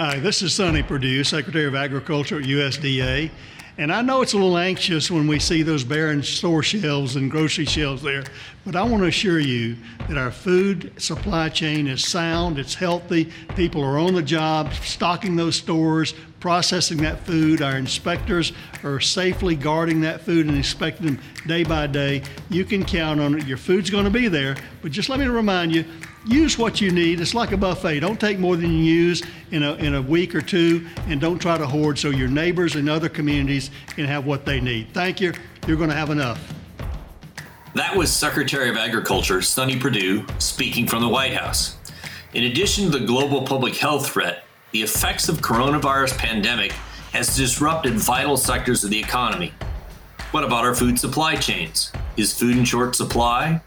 Hi, this is Sonny Perdue, Secretary of Agriculture at USDA. And I know it's a little anxious when we see those barren store shelves and grocery shelves there, but I want to assure you that our food supply chain is sound, it's healthy, people are on the job stocking those stores, processing that food. Our inspectors are safely guarding that food and inspecting them day by day. You can count on it. Your food's going to be there, but just let me remind you use what you need. It's like a buffet. Don't take more than you use in a, in a week or two, and don't try to hoard so your neighbors and other communities can have what they need. Thank you. You're going to have enough. That was Secretary of Agriculture Sonny Perdue speaking from the White House. In addition to the global public health threat, the effects of coronavirus pandemic has disrupted vital sectors of the economy. What about our food supply chains? Is food in short supply?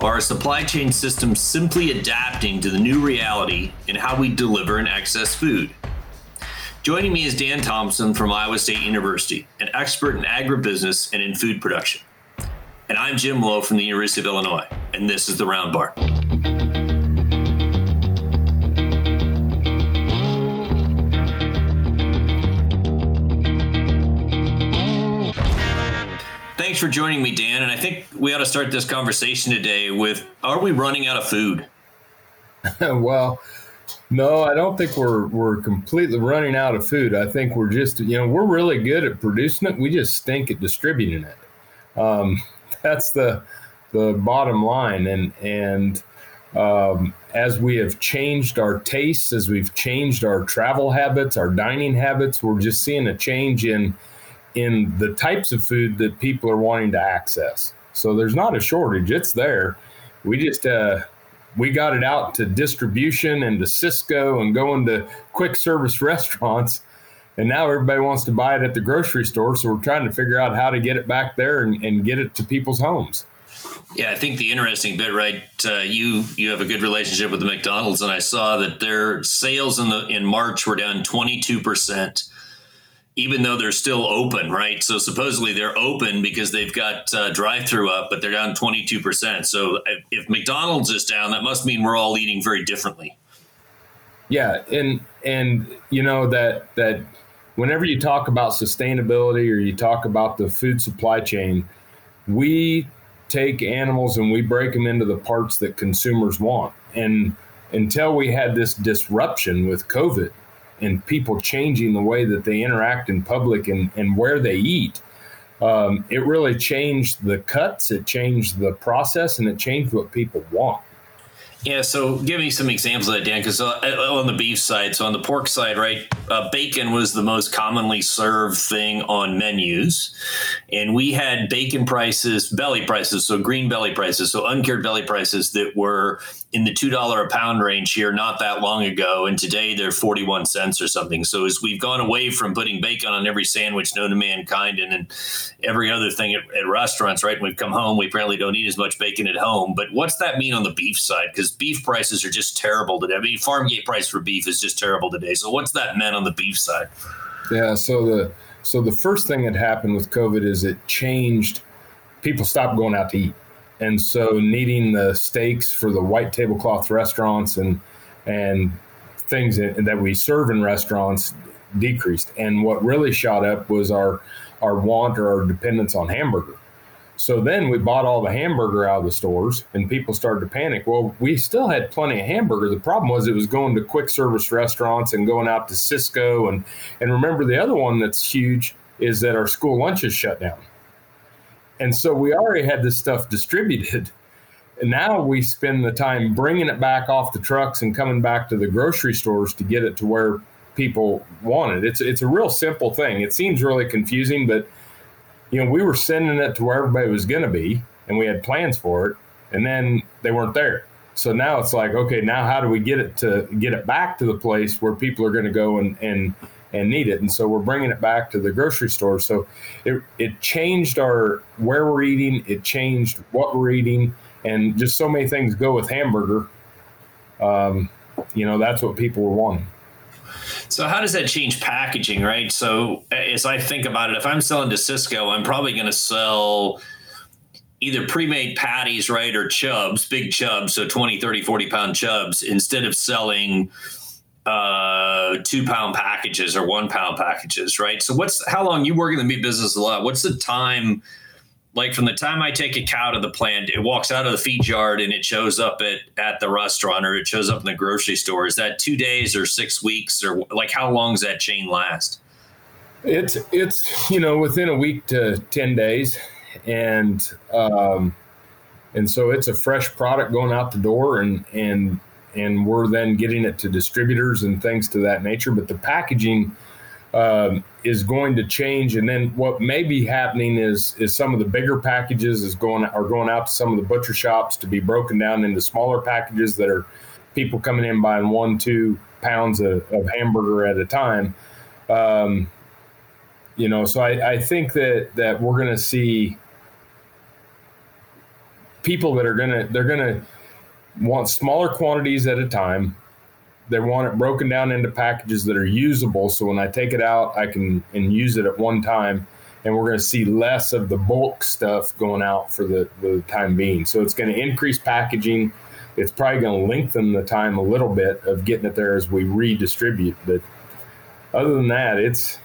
Are our supply chain systems simply adapting to the new reality in how we deliver and access food? Joining me is Dan Thomson from Iowa State University, an expert in agribusiness and in food production. And I'm Jim Lowe from the University of Illinois, and this is the Round Barn. Thanks for joining me, Dan. And I think we ought to start this conversation today with Are we running out of food? well, no, I don't think we're we're completely running out of food. I think we're just you know we're really good at producing it. We just stink at distributing it. Um, that's the the bottom line. And and um, as we have changed our tastes, as we've changed our travel habits, our dining habits, we're just seeing a change in in the types of food that people are wanting to access. So there's not a shortage; it's there. We just uh, we got it out to distribution and to Sysco and going to quick service restaurants. And now everybody wants to buy it at the grocery store. So we're trying to figure out how to get it back there and, and get it to people's homes. Yeah, I think the interesting bit, right? Uh, you you have a good relationship with the McDonald's, and I saw that their sales in the in March were down twenty two percent even though they're still open, right? So supposedly they're open because they've got uh, drive-through up, but they're down 22%. So if McDonald's is down, that must mean we're all eating very differently. Yeah, and and you know that that whenever you talk about sustainability or you talk about the food supply chain, we take animals and we break them into the parts that consumers want. And until we had this disruption with COVID, and people changing the way that they interact in public and, and where they eat. Um, it really changed the cuts, it changed the process, and it changed what people want. Yeah, so give me some examples of that, Dan. Because uh, on the beef side, so on the pork side, right, uh, bacon was the most commonly served thing on menus, and we had bacon prices, belly prices, so green belly prices, so uncured belly prices that were in the two dollar a pound range here not that long ago, and today they're forty one cents or something. So as we've gone away from putting bacon on every sandwich known to mankind and, and every other thing at, at restaurants, right? We've come home, we apparently don't eat as much bacon at home. But what's that mean on the beef side? Because beef prices are just terrible today. I mean, farm gate price for beef is just terrible today. So what's that meant on the beef side? Yeah. So the so the first thing that happened with COVID is it changed. People stopped going out to eat and so needing the steaks for the white tablecloth restaurants and and things that we serve in restaurants decreased. And what really shot up was our our want or our dependence on hamburger. So then we bought all the hamburger out of the stores and people started to panic. Well, we still had plenty of hamburger. The problem was it was going to quick service restaurants and going out to Sysco and and remember the other one that's huge is that our school lunches shut down. And so we already had this stuff distributed. And now we spend the time bringing it back off the trucks and coming back to the grocery stores to get it to where people want it. It's it's a real simple thing. It seems really confusing, but you know, we were sending it to where everybody was going to be and we had plans for it and then they weren't there. So now it's like, okay, now how do we get it to get it back to the place where people are going to go and and and need it. And so we're bringing it back to the grocery store. So it, it changed our where we're eating, it changed what we're eating, and just so many things go with hamburger. Um, you know, that's what people were wanting. So how does that change packaging, right? So as I think about it, if I'm selling to Sysco, I'm probably going to sell either pre-made patties, right, or chubs, big chubs, so 20, 30, 40 pound chubs, instead of selling uh, two pound packages or one pound packages, right? So what's how long you work in the meat business a lot? What's the time like from the time I take a cow to the plant, it walks out of the feed yard and it shows up at, at the restaurant or it shows up in the grocery store. Is that two days or six weeks or like how long does that chain last? It's it's you know within a week to ten days, and um, and so it's a fresh product going out the door, and and and we're then getting it to distributors and things to that nature. But the packaging um, is going to change, and then what may be happening is is some of the bigger packages is going are going out to some of the butcher shops to be broken down into smaller packages that are people coming in buying one two pounds of, of hamburger at a time. Um, you know, so I, I think that that we're going to see people that are going to they're going to want smaller quantities at a time they want it broken down into packages that are usable. So when I take it out, I can and use it at one time. And we're going to see less of the bulk stuff going out for the, the time being. So it's going to increase packaging. It's probably going to lengthen the time a little bit of getting it there as we redistribute. But other than that, it's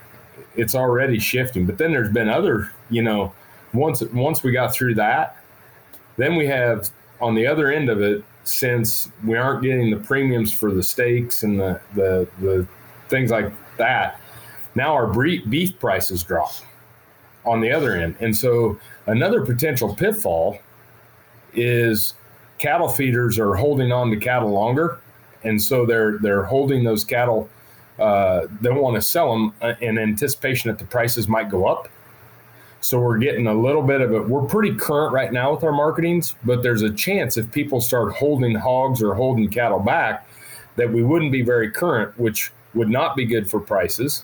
it's already shifting. But then there's been other, you know, once once we got through that, then we have on the other end of it since we aren't getting the premiums for the steaks and the the, the things like that, now our beef prices drop on the other end. And so another potential pitfall is cattle feeders are holding on to cattle longer, and so they're they're holding those cattle. Uh, they want to sell them uh, in anticipation that the prices might go up. So we're getting a little bit of it. We're pretty current right now with our marketings, but there's a chance if people start holding hogs or holding cattle back that we wouldn't be very current, which would not be good for prices.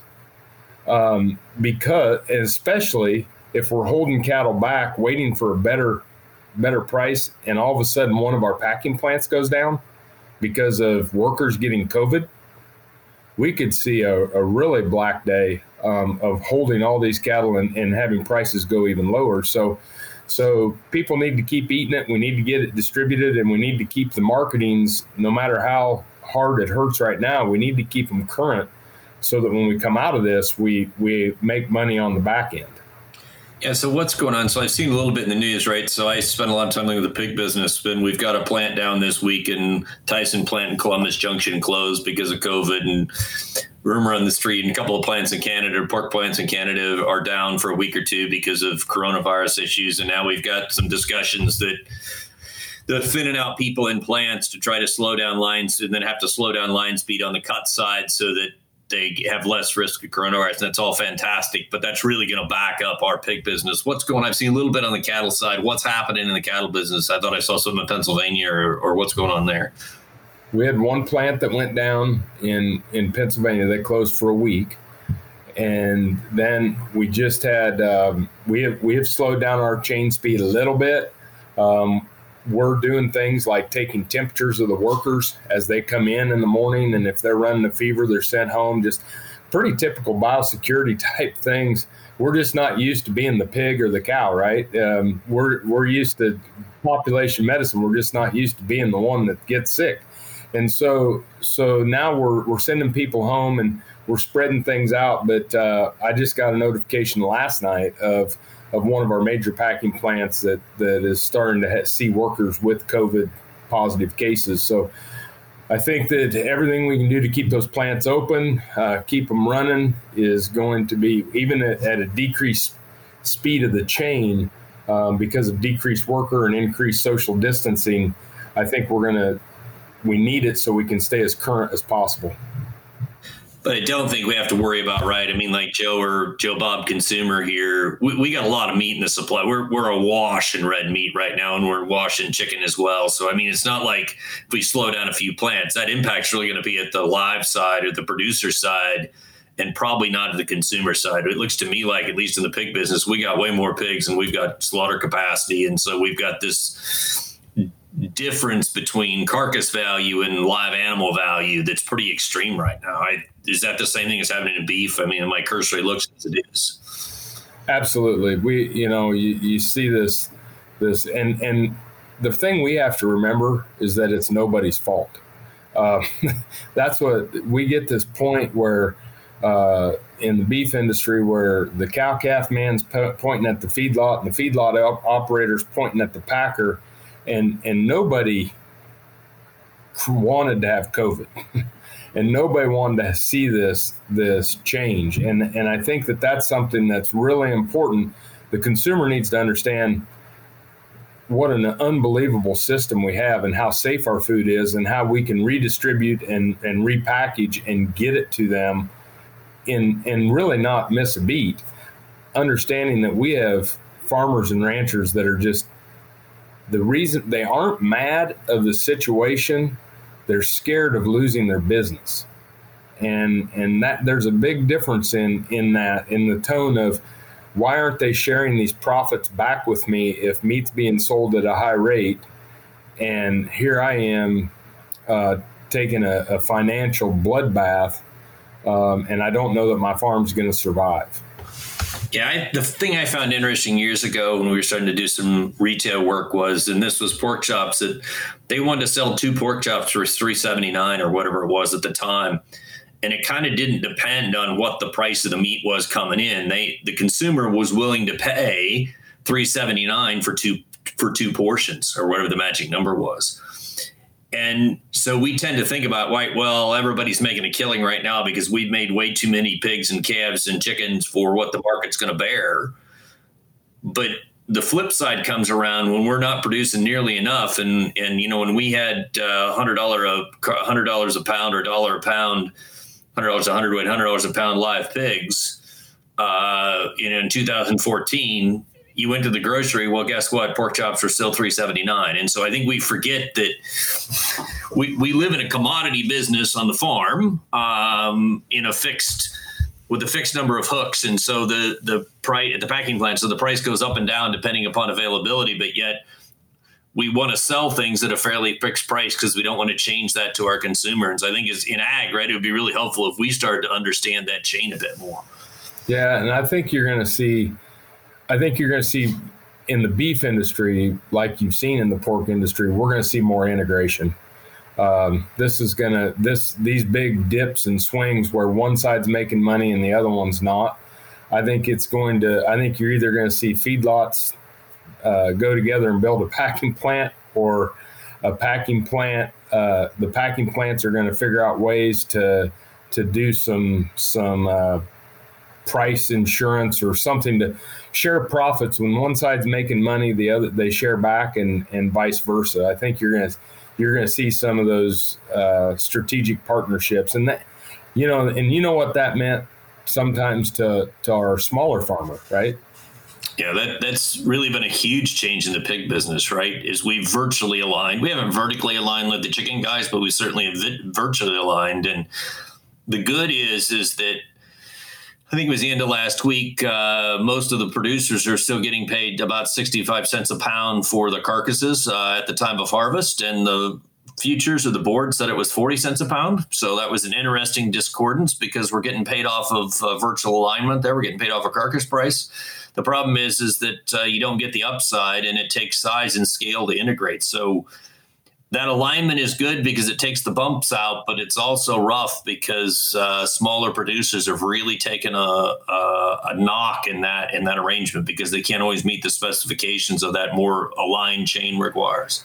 Um, because especially if we're holding cattle back, waiting for a better better price, and all of a sudden one of our packing plants goes down because of workers getting COVID, we could see a, a really black day um, of holding all these cattle and, and having prices go even lower. So, so people need to keep eating it. We need to get it distributed, and we need to keep the marketings, no matter how hard it hurts right now. We need to keep them current, so that when we come out of this, we we make money on the back end. Yeah. So what's going on? So I've seen a little bit in the news, right? So I spent a lot of time looking at the pig business, and we've got a plant down this week, and Tyson plant in Columbus Junction closed because of COVID, and rumor on the street, and a couple of plants in Canada, pork plants in Canada, are down for a week or two because of coronavirus issues, and now we've got some discussions that the thinning out people in plants to try to slow down lines and then have to slow down line speed on the cut side so that they have less risk of coronavirus. And that's all fantastic, but that's really going to back up our pig business. What's going? I've seen a little bit on the cattle side. What's happening in the cattle business? I thought I saw some in Pennsylvania, or, or what's going on there? We had one plant that went down in in Pennsylvania. They closed for a week, and then we just had um, we have we have slowed down our chain speed a little bit. Um, we're doing things like taking temperatures of the workers as they come in in the morning, and if they're running a fever, they're sent home. Just pretty typical biosecurity type things. We're just not used to being the pig or the cow, right? Um, we're we're used to population medicine. We're just not used to being the one that gets sick, and so so now we're we're sending people home and we're spreading things out. But uh, I just got a notification last night of of one of our major packing plants that that is starting to see workers with COVID positive cases. So I think that everything we can do to keep those plants open, uh, keep them running, is going to be even at, at a decreased speed of the chain um, because of decreased worker and increased social distancing. I think we're going to we need it so we can stay as current as possible but I don't think we have to worry about right. I mean, like Joe or Joe Bob consumer here, we, we got a lot of meat in the supply. We're we're a wash in red meat right now, and we're washing chicken as well. So I mean, it's not like if we slow down a few plants, that impact's really going to be at the live side or the producer side, and probably not at the consumer side. It looks to me like, at least in the pig business, we got way more pigs and we've got slaughter capacity, and so we've got this difference between carcass value and live animal value that's pretty extreme right now. I, is that the same thing as happening in beef? I mean, my cursory looks as it is. Absolutely. We, you know, you, you see this, this, and, and the thing we have to remember is that it's nobody's fault. Uh, that's what we get this point where uh, in the beef industry where the cow calf man's po- pointing at the feedlot and the feedlot op- operators pointing at the packer, and and nobody wanted to have COVID. and nobody wanted to see this this change. And and I think that that's something that's really important. The consumer needs to understand what an unbelievable system we have and how safe our food is and how we can redistribute and, and repackage and get it to them in and really not miss a beat. Understanding that we have farmers and ranchers that are just the reason they aren't mad of the situation they're scared of losing their business. And and that there's a big difference in in that in the tone of why aren't they sharing these profits back with me if meat's being sold at a high rate? And here i am uh, taking a, a, financial bloodbath um, and i don't know that my farm's going to survive yeah, I, the thing I found interesting years ago when we were starting to do some retail work was, and this was pork chops that they wanted to sell two pork chops for three seventy nine or whatever it was at the time, and it kind of didn't depend on what the price of the meat was coming in. They the consumer was willing to pay three seventy nine for two for two portions or whatever the magic number was. And so we tend to think about, right, well, everybody's making a killing right now because we've made way too many pigs and calves and chickens for what the market's going to bear. But the flip side comes around when we're not producing nearly enough. And, and you know, when we had uh, $100 a $100 a pound or a dollar a pound, $100 a hundredweight, $100 a pound live pigs, uh, know, in 2014, you went to the grocery. Well, guess what? Pork chops are still three seventy nine, and so I think we forget that we we live in a commodity business on the farm um, in a fixed with a fixed number of hooks, and so the the price at the packing plant, so the price goes up and down depending upon availability, but yet. We want to sell things at a fairly fixed price because we don't want to change that to our consumers. I think is in ag, right? It would be really helpful if we started to understand that chain a bit more. Yeah, and I think you're going to see I think you're going to see in the beef industry, like you've seen in the pork industry, we're going to see more integration. Um, this is going to this these big dips and swings where one side's making money and the other one's not. I think it's going to. I think you're either going to see feedlots uh, go together and build a packing plant, or a packing plant. Uh, the packing plants are going to figure out ways to to do some some uh, price insurance or something to share profits when one side's making money the other they share back and and vice versa i think you're going to you're going to see some of those uh, strategic partnerships and that you know and you know what that meant sometimes to to our smaller farmer right yeah, that that's really been a huge change in the pig business, right? Is we virtually aligned. We haven't vertically aligned with the chicken guys, but we certainly have virtually aligned. And the good is is that I think it was the end of last week. Uh, most of the producers are still getting paid about 65 cents a pound for the carcasses uh, at the time of harvest. And the futures or the board said it was 40 cents a pound. So that was an interesting discordance because we're getting paid off of uh, virtual alignment there. We're getting paid off a carcass price. The problem is, is that uh, you don't get the upside and it takes size and scale to integrate. So that alignment is good because it takes the bumps out, but it's also rough because uh, smaller producers have really taken a, a, a, knock in that in that arrangement because they can't always meet the specifications of that more aligned chain requires.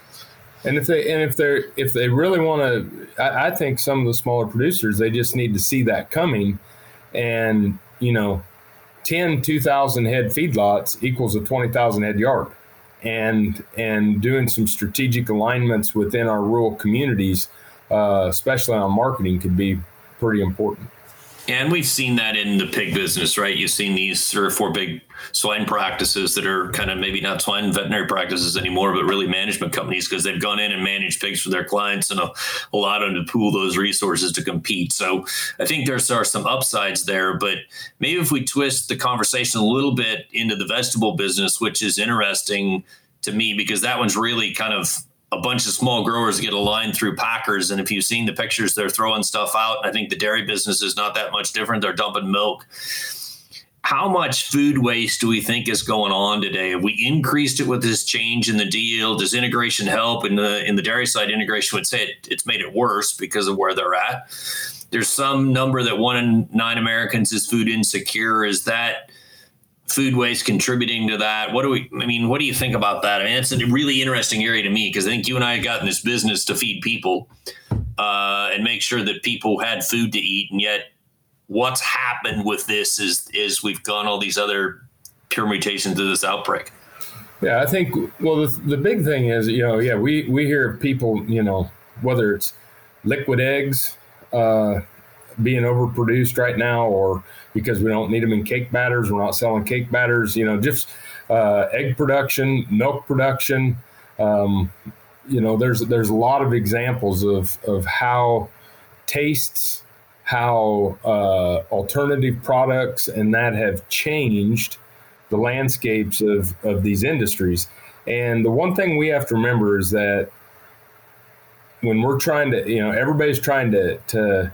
And if they and if they if they really want to, I, I think some of the smaller producers they just need to see that coming, and you know, 10, 2,000 head feedlots equals a twenty thousand head yard and and doing some strategic alignments within our rural communities, uh, especially on marketing, could be pretty important. And we've seen that in the pig business, right? You've seen these three or four big swine practices that are kind of maybe not swine veterinary practices anymore, but really management companies because they've gone in and managed pigs for their clients and allowed them to pool those resources to compete. So I think there's are some upsides there, but maybe if we twist the conversation a little bit into the vegetable business, which is interesting to me because that one's really kind of a bunch of small growers get aligned through packers. And if you've seen the pictures, they're throwing stuff out. I think the dairy business is not that much different. They're dumping milk. how much food waste do we think is going on today? Have we increased it with this change in the deal? Does integration help? In the in the dairy side, integration would say it, it's made it worse because of where they're at. There's some number that one in nine Americans is food insecure. Is that food waste contributing to that? What do we? I mean, what do you think about that? I mean, it's a really interesting area to me because I think you and I got in this business to feed people uh, and make sure that people had food to eat, and yet what's happened with this is is we've gone all these other permutations of this outbreak. Yeah, I think well the, the big thing is you know yeah we we hear people you know whether it's liquid eggs uh, being overproduced right now or because we don't need them in cake batters we're not selling cake batters you know just uh, egg production milk production um, you know there's there's a lot of examples of of how tastes how uh, alternative products and that have changed the landscapes of, of these industries. And the one thing we have to remember is that when we're trying to, you know, everybody's trying to, to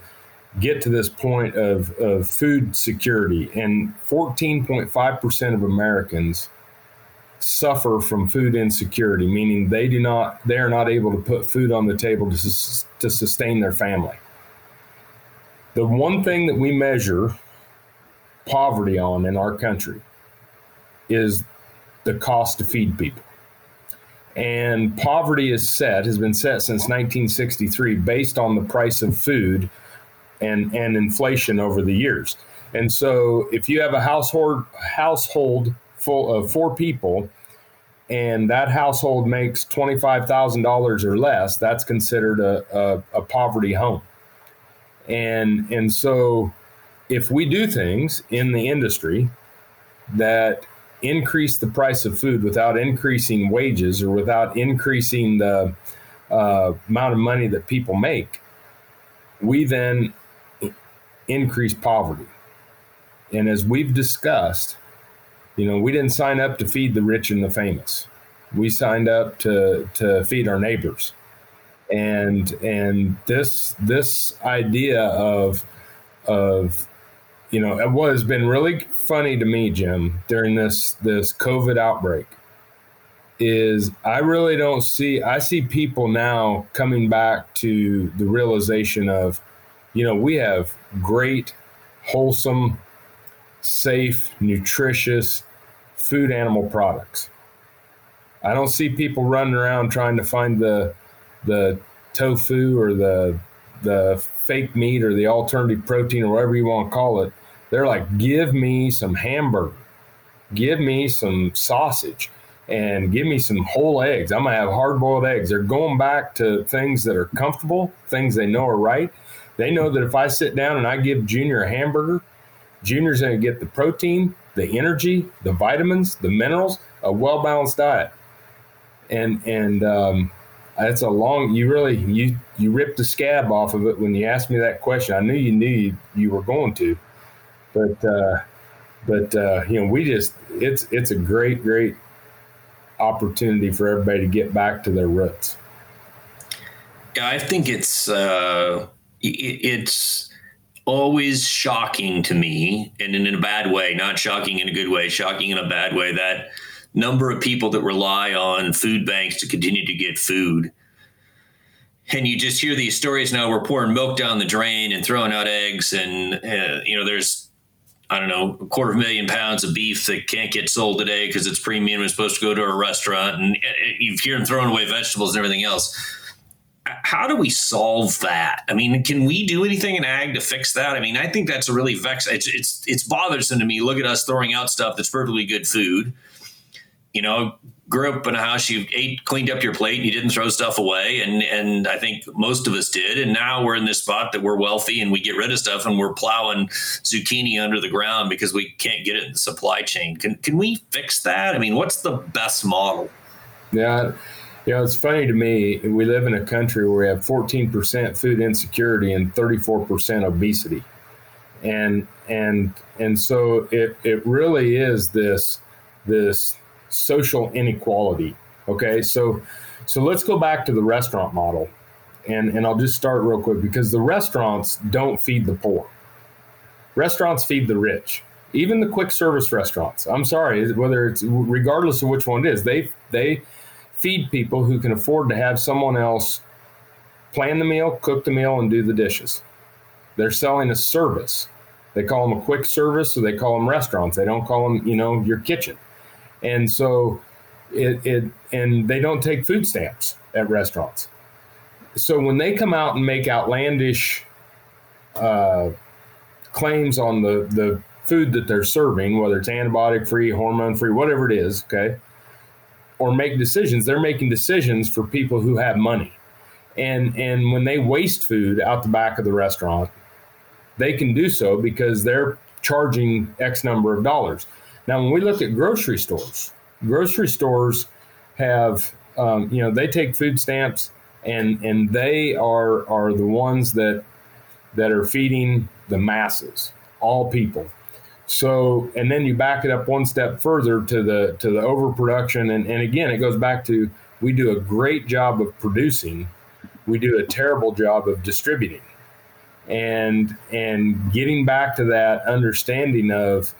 get to this point of, of food security, and 14.5% of Americans suffer from food insecurity, meaning they do not, they are not able to put food on the table to, to sustain their family the one thing that we measure poverty on in our country is the cost to feed people. And poverty is set, has been set since 1963 based on the price of food and, and inflation over the years. And so if you have a household household full of four people and that household makes $25,000 or less, that's considered a, a, a poverty home and and so if we do things in the industry that increase the price of food without increasing wages or without increasing the uh, amount of money that people make, we then increase poverty. And as we've discussed, you know, we didn't sign up to feed the rich and the famous. We signed up to to feed our neighbors and and this this idea of of you know what has been really funny to me jim during this this covid outbreak is i really don't see i see people now coming back to the realization of you know we have great wholesome safe nutritious food animal products i don't see people running around trying to find the the tofu or the the fake meat or the alternative protein or whatever you want to call it. They're like, give me some hamburger, give me some sausage, and give me some whole eggs. I'm gonna have hard boiled eggs. They're going back to things that are comfortable, things they know are right. They know that if I sit down and I give Junior a hamburger, Junior's gonna get the protein, the energy, the vitamins, the minerals, a well balanced diet. And and um, that's a long. You really you you ripped the scab off of it when you asked me that question. I knew you knew you, you were going to, but uh, but uh, you know we just it's it's a great great opportunity for everybody to get back to their roots. Yeah, I think it's uh, it's always shocking to me, and in a bad way, not shocking in a good way, shocking in a bad way that number of people that rely on food banks to continue to get food. And you just hear these stories now. We're pouring milk down the drain and throwing out eggs, and uh, you know there's I don't know a quarter of a million pounds of beef that can't get sold today because it's premium and supposed to go to a restaurant, and uh, you hear them throwing away vegetables and everything else. How do we solve that? I mean, can we do anything in ag to fix that? I mean, I think that's a really vex. It's it's it's bothersome to me. Look at us throwing out stuff that's perfectly good food you know, grew up in a house you ate, cleaned up your plate, and you didn't throw stuff away, and and I think most of us did. And now we're in this spot that we're wealthy and we get rid of stuff, and we're plowing zucchini under the ground because we can't get it in the supply chain. Can can we fix that? I mean, what's the best model? Yeah. You know, it's funny to me. We live in a country where we have 14% food insecurity and 34% obesity, and and and so it it really is this this social inequality. Okay, so so let's go back to the restaurant model, and and I'll just start real quick because the restaurants don't feed the poor. Restaurants feed the rich. even the quick service restaurants. I'm sorry, whether it's regardless of which one it is, they they feed people who can afford to have someone else plan the meal, cook the meal, and do the dishes. They're selling a service. They call them a quick service, so they call them restaurants. They don't call them, you know, your kitchen. And so it, it and they don't take food stamps at restaurants. So when they come out and make outlandish uh, claims on the the food that they're serving, whether it's antibiotic free, hormone free, whatever it is, okay, or make decisions, they're making decisions for people who have money. And and when they waste food out the back of the restaurant, they can do so because they're charging X number of dollars. Now, when we look at grocery stores, grocery stores have, um, you know, they take food stamps and and they are are the ones that that are feeding the masses, all people. So, and then you back it up one step further to the to the overproduction, and and again, it goes back to we do a great job of producing, we do a terrible job of distributing, and and getting back to that understanding of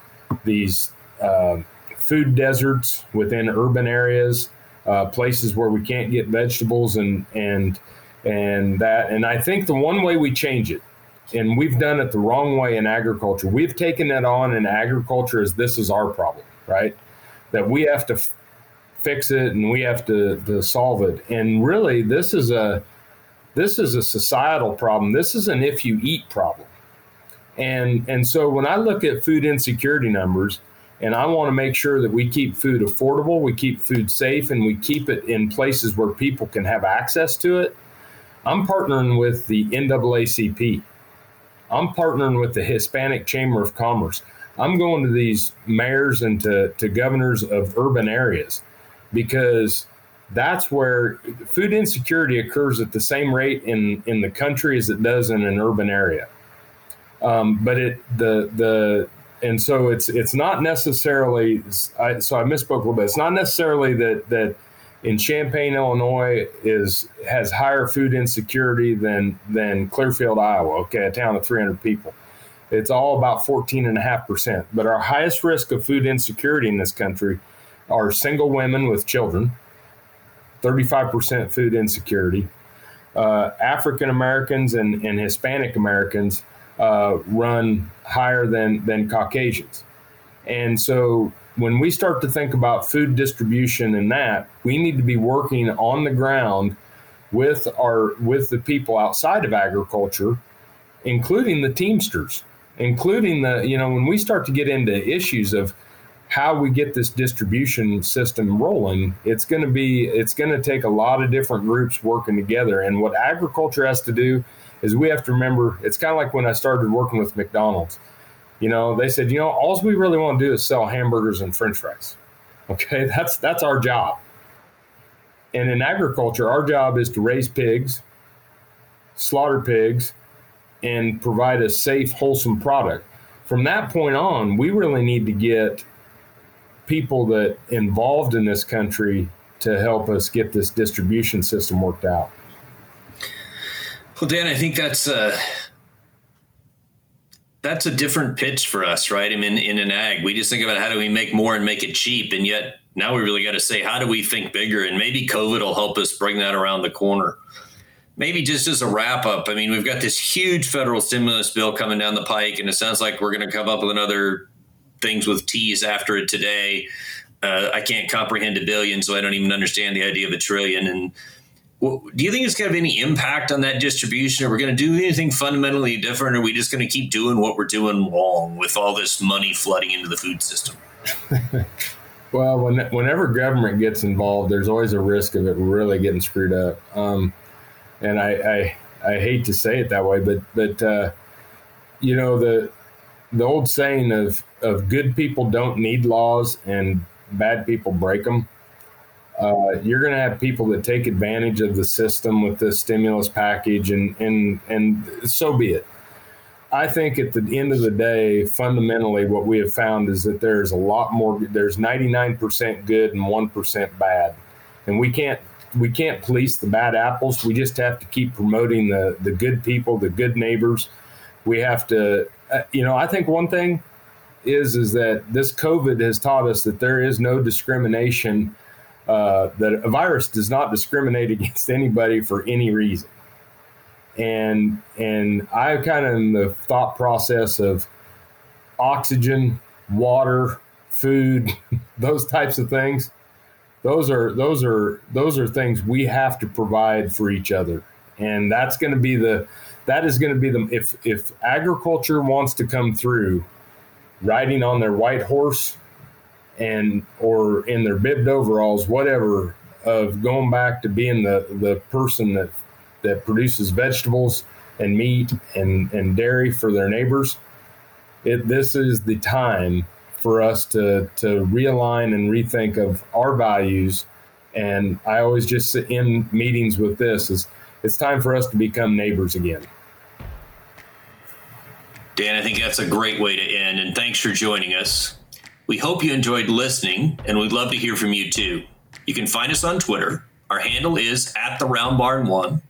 these uh, food deserts within urban areas, uh, places where we can't get vegetables, and and and that, and I think the one way we change it and we've done it the wrong way in agriculture. We've taken it on in agriculture as this is our problem, right? That we have to f- fix it and we have to, to solve it. And really, this is a this is a societal problem. This is an if you eat problem. And and so when I look at food insecurity numbers, and I want to make sure that we keep food affordable, we keep food safe, and we keep it in places where people can have access to it. I'm partnering with the NAACP I'm partnering with the Hispanic Chamber of Commerce. I'm going to these mayors and to, to governors of urban areas because that's where food insecurity occurs at the same rate in, in the country as it does in an urban area. Um, but it the the and so it's it's not necessarily I, so I misspoke a little bit. It's not necessarily that that in Champaign, Illinois, is has higher food insecurity than than Clearfield, Iowa. Okay, a town of 300 people. It's all about 14 and a half percent. But our highest risk of food insecurity in this country are single women with children. 35% food insecurity. Uh, African Americans and, and Hispanic Americans uh, run higher than than Caucasians, and so when we start to think about food distribution and that, we need to be working on the ground with our with the people outside of agriculture, including the Teamsters, including the you know when we start to get into issues of how we get this distribution system rolling, it's going to be it's going to take a lot of different groups working together. And what agriculture has to do is we have to remember it's kind of like when I started working with McDonald's you know, they said, you know, all we really want to do is sell hamburgers and French fries. Okay, that's that's our job. And in agriculture, our job is to raise pigs, slaughter pigs, and provide a safe, wholesome product. From that point on, we really need to get people that involved in this country to help us get this distribution system worked out. Well, Dan, I think that's uh, that's a different pitch for us, right? I mean, in an ag, we just think about how do we make more and make it cheap, and yet now we really got to say how do we think bigger, and maybe COVID will help us bring that around the corner. Maybe just as a wrap up, I mean, we've got this huge federal stimulus bill coming down the pike, and it sounds like we're going to come up with another things with T's after it today. Uh, I can't comprehend a billion, so I don't even understand the idea of a trillion. And do you think it's going to have any impact on that distribution? Are we going to do anything fundamentally different? Or are we just going to keep doing what we're doing wrong with all this money flooding into the food system? well, when, whenever government gets involved, there's always a risk of it really getting screwed up. Um, and I, I, I hate to say it that way, but but uh, you know the the old saying of of good people don't need laws and bad people break them uh, you're going to have people that take advantage of the system with this stimulus package, and and and so be it. I think at the end of the day, fundamentally, what we have found is that there's a lot more. There's 99% good and one percent bad, and we can't we can't police the bad apples. We just have to keep promoting the the good people, the good neighbors. We have to, uh, you know, I think one thing is is that this COVID has taught us that there is no discrimination. Uh, that a virus does not discriminate against anybody for any reason. And and I kind of in the thought process of oxygen, water, food, those types of things. Those are those are those are things we have to provide for each other, and that's going to be the that is going to be the if if agriculture wants to come through, riding on their white horse, and or in their bibbed overalls, whatever, of going back to being the the person that that produces vegetables and meat and and dairy for their neighbors. It, this is the time for us to to realign and rethink of our values. And I always just sit in meetings with this is it's time for us to become neighbors again. Dan, I think that's a great way to end. And thanks for joining us. We hope you enjoyed listening, and we'd love to hear from you too. You can find us on Twitter. Our handle is at the Round Barn One,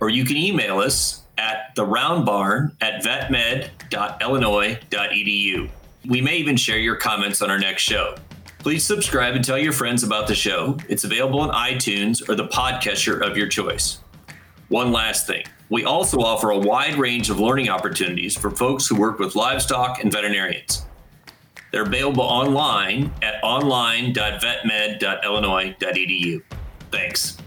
or you can email us at the Round Barn at vetmed.illinois.edu. We may even share your comments on our next show. Please subscribe and tell your friends about the show. It's available on iTunes or the podcatcher of your choice. One last thing we also offer a wide range of learning opportunities for folks who work with livestock and veterinarians. They're available online at online.vetmed.illinois.edu. Thanks.